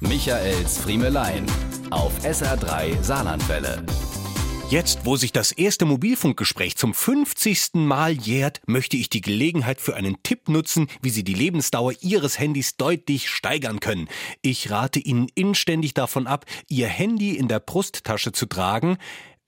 Michaels Friemelein auf SR3 Saarlandwelle. Jetzt, wo sich das erste Mobilfunkgespräch zum 50. Mal jährt, möchte ich die Gelegenheit für einen Tipp nutzen, wie Sie die Lebensdauer Ihres Handys deutlich steigern können. Ich rate Ihnen inständig davon ab, Ihr Handy in der Brusttasche zu tragen,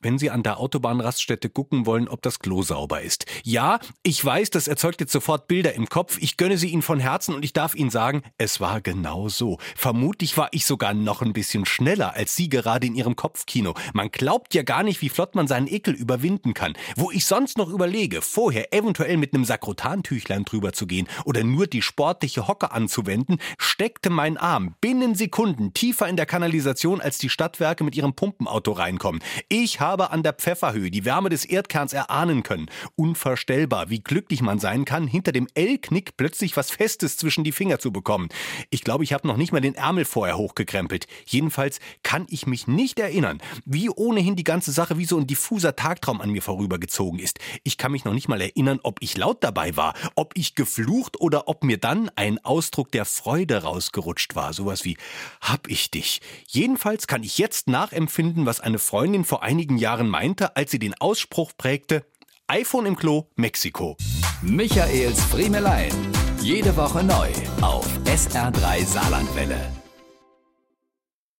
wenn Sie an der Autobahnraststätte gucken wollen, ob das Klo sauber ist. Ja, ich weiß, das erzeugt jetzt sofort Bilder im Kopf. Ich gönne sie Ihnen von Herzen und ich darf Ihnen sagen, es war genau so. Vermutlich war ich sogar noch ein bisschen schneller als Sie gerade in Ihrem Kopfkino. Man glaubt ja gar nicht, wie flott man seinen Ekel überwinden kann. Wo ich sonst noch überlege, vorher eventuell mit einem Sakrotantüchlein drüber zu gehen oder nur die sportliche Hocke anzuwenden, steckte mein Arm binnen Sekunden tiefer in der Kanalisation, als die Stadtwerke mit ihrem Pumpenauto reinkommen. Ich habe aber an der Pfefferhöhe die Wärme des Erdkerns erahnen können. Unvorstellbar, wie glücklich man sein kann, hinter dem L-Knick plötzlich was Festes zwischen die Finger zu bekommen. Ich glaube, ich habe noch nicht mal den Ärmel vorher hochgekrempelt. Jedenfalls kann ich mich nicht erinnern, wie ohnehin die ganze Sache wie so ein diffuser Tagtraum an mir vorübergezogen ist. Ich kann mich noch nicht mal erinnern, ob ich laut dabei war, ob ich geflucht oder ob mir dann ein Ausdruck der Freude rausgerutscht war. Sowas wie, hab ich dich. Jedenfalls kann ich jetzt nachempfinden, was eine Freundin vor einigen Jahren meinte, als sie den Ausspruch prägte, iPhone im Klo, Mexiko. Michaels Friemelein. Jede Woche neu auf SR3 Saarlandwelle.